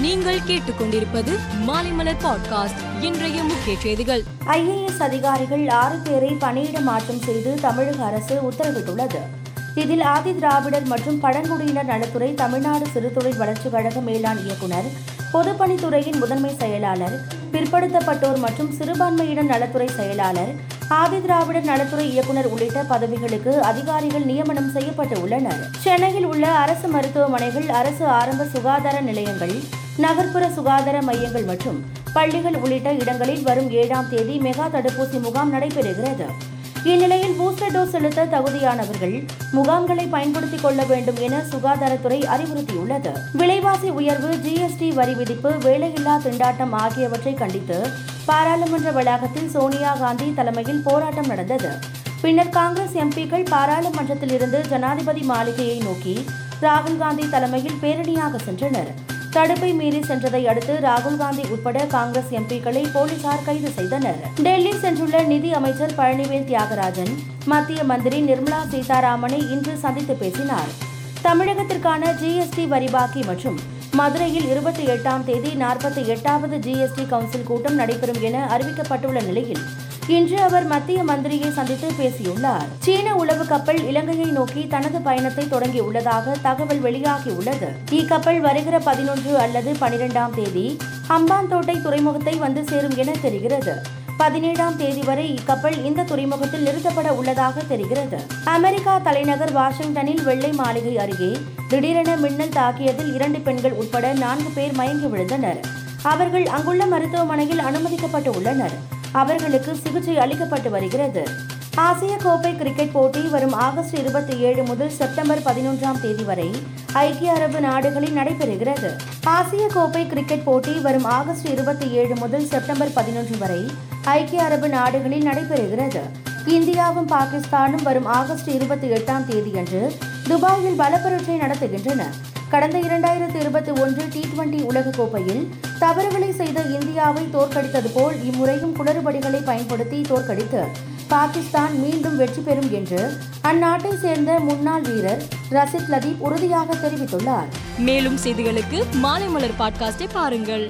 நீங்கள் கேட்டுக்கொண்டிருப்பது மாலைமலர் பாட்காஸ்ட் இன்றைய முக்கிய செய்திகள். ஐஏஎஸ் அதிகாரிகள் ஆறு பேரை பணியிட மாற்றம் செய்து தமிழக அரசு உத்தரவிட்டுள்ளது. இதில் ஆதி திராவிடர் மற்றும் பழங்குடியினர் நலத்துறை தமிழ்நாடு சிறுதொழில் வளர்ச்சிக் கழக மேலாண் இயக்குநர் பொதுப்பணித்துறையின் முதன்மை செயலாளர் பிற்படுத்தப்பட்டோர் மற்றும் சிறுபான்மையினர் நலத்துறை செயலாளர் ஆதி திராவிடர் நலத்துறை இயக்குநர் உள்ளிட்ட பதவிகளுக்கு அதிகாரிகள் நியமனம் செய்யப்பட்டு உள்ளனர் சென்னையில் உள்ள அரசு மருத்துவமனைகள் அரசு ஆரம்ப சுகாதார நிலையங்கள் நகர்ப்புற சுகாதார மையங்கள் மற்றும் பள்ளிகள் உள்ளிட்ட இடங்களில் வரும் ஏழாம் தேதி மெகா தடுப்பூசி முகாம் நடைபெறுகிறது. இந்நிலையில் பூஸ்டர் டோஸ் செலுத்த தகுதியானவர்கள் முகாம்களை பயன்படுத்திக் கொள்ள வேண்டும் என சுகாதாரத்துறை அறிவுறுத்தியுள்ளது. விலைவாசி உயர்வு ஜிஎஸ்டி வரி விதிப்பு வேலையில்லா திண்டாட்டம் ஆகியவற்றை கண்டித்து பாராளுமன்ற வளாகத்தில் சோனியா காந்தி தலைமையில் போராட்டம் நடந்தது. பின்னர் காங்கிரஸ் எம்பிக்கள் பாராளுமன்றத்தில் இருந்து ஜனாதிபதி மாளிகையை நோக்கி ராகுல் காந்தி தலைமையில் பேரணியாக சென்றனர். தடுப்பை மீறி சென்றதை அடுத்து ராகுல் காந்தி உட்பட காங்கிரஸ் எம்பிக்களை போலீசார் கைது செய்தனர். டெல்லி சென்றுள்ள நிதி அமைச்சர் பழனிவேல் தியாகராஜன் மத்திய மந்திரி நிர்மலா சீதாராமனை இன்று சந்தித்து பேசினார். தமிழகத்திற்கான ஜிஎஸ்டி வரி பாக்கி மற்றும் மதுரையில் இருபத்தி எட்டாம் தேதி நாற்பத்தி எட்டாவது ஜிஎஸ்டி கவுன்சில் கூட்டம் நடைபெறும் என அறிவிக்கப்பட்டுள்ள நிலையில் இன்று அவர் மத்திய மந்திரியை சந்தித்து பேசியுள்ளார். சீன உளவு கப்பல் இலங்கையை நோக்கி தனது பயணத்தை தொடங்கியுள்ளதாக தகவல் வெளியாகியுள்ளது. இக்கப்பல் வருகிற பதினொன்று அல்லது பனிரெண்டாம் தேதி ஹம்பாந்தோட்டை துறைமுகத்தை வந்து சேரும் என தெரிகிறது. பதினேழாம் தேதி வரை இக்கப்பல் இந்த துறைமுகத்தில் நிறுத்தப்பட உள்ளதாக தெரிகிறது. அமெரிக்கா தலைநகர் வாஷிங்டனில் வெள்ளை மாளிகை அருகே திடீரென மின்னல் தாக்கியதில் இரண்டு பெண்கள் உட்பட நான்கு பேர் மயங்கி விழுந்தனர். அவர்கள் அங்குள்ள மருத்துவமனையில் அனுமதிக்கப்பட்டு உள்ளனர் அவர்களுக்கு சிகிச்சை அளிக்கப்பட்டு வருகிறது. ஆசிய கோப்பை கிரிக்கெட் போட்டி வரும் ஆகஸ்ட் இருபத்தி ஏழு முதல் செப்டம்பர் பதினொன்றாம் தேதி வரை ஐக்கிய அரபு நாடுகளில் நடைபெறுகிறது. ஆசிய கோப்பை கிரிக்கெட் போட்டி வரும் ஆகஸ்ட் இருபத்தி ஏழு முதல் செப்டம்பர் பதினொன்று வரை ஐக்கிய அரபு நாடுகளில் நடைபெறுகிறது. இந்தியாவும் பாகிஸ்தானும் வரும் ஆகஸ்ட் இருபத்தி எட்டாம் தேதியன்று துபாயில் பலப்பரட்சை நடத்துகின்றன. கடந்த இரண்டாயிரத்தி இருபத்தி ஒன்று டி டுவெண்டி உலகக்கோப்பையில் தவறுகளை செய்த இந்தியாவை தோற்கடித்தது போல் இம்முறையும் குளறுபடிகளை பயன்படுத்தி தோற்கடித்து பாகிஸ்தான் மீண்டும் வெற்றி பெறும் என்று அந்நாட்டை சேர்ந்த முன்னாள் வீரர் ரசித் லதீப் உறுதியாக தெரிவித்துள்ளார். மேலும் செய்திகளுக்கு மாலைமலர் பாட்காஸ்டை பாருங்கள்.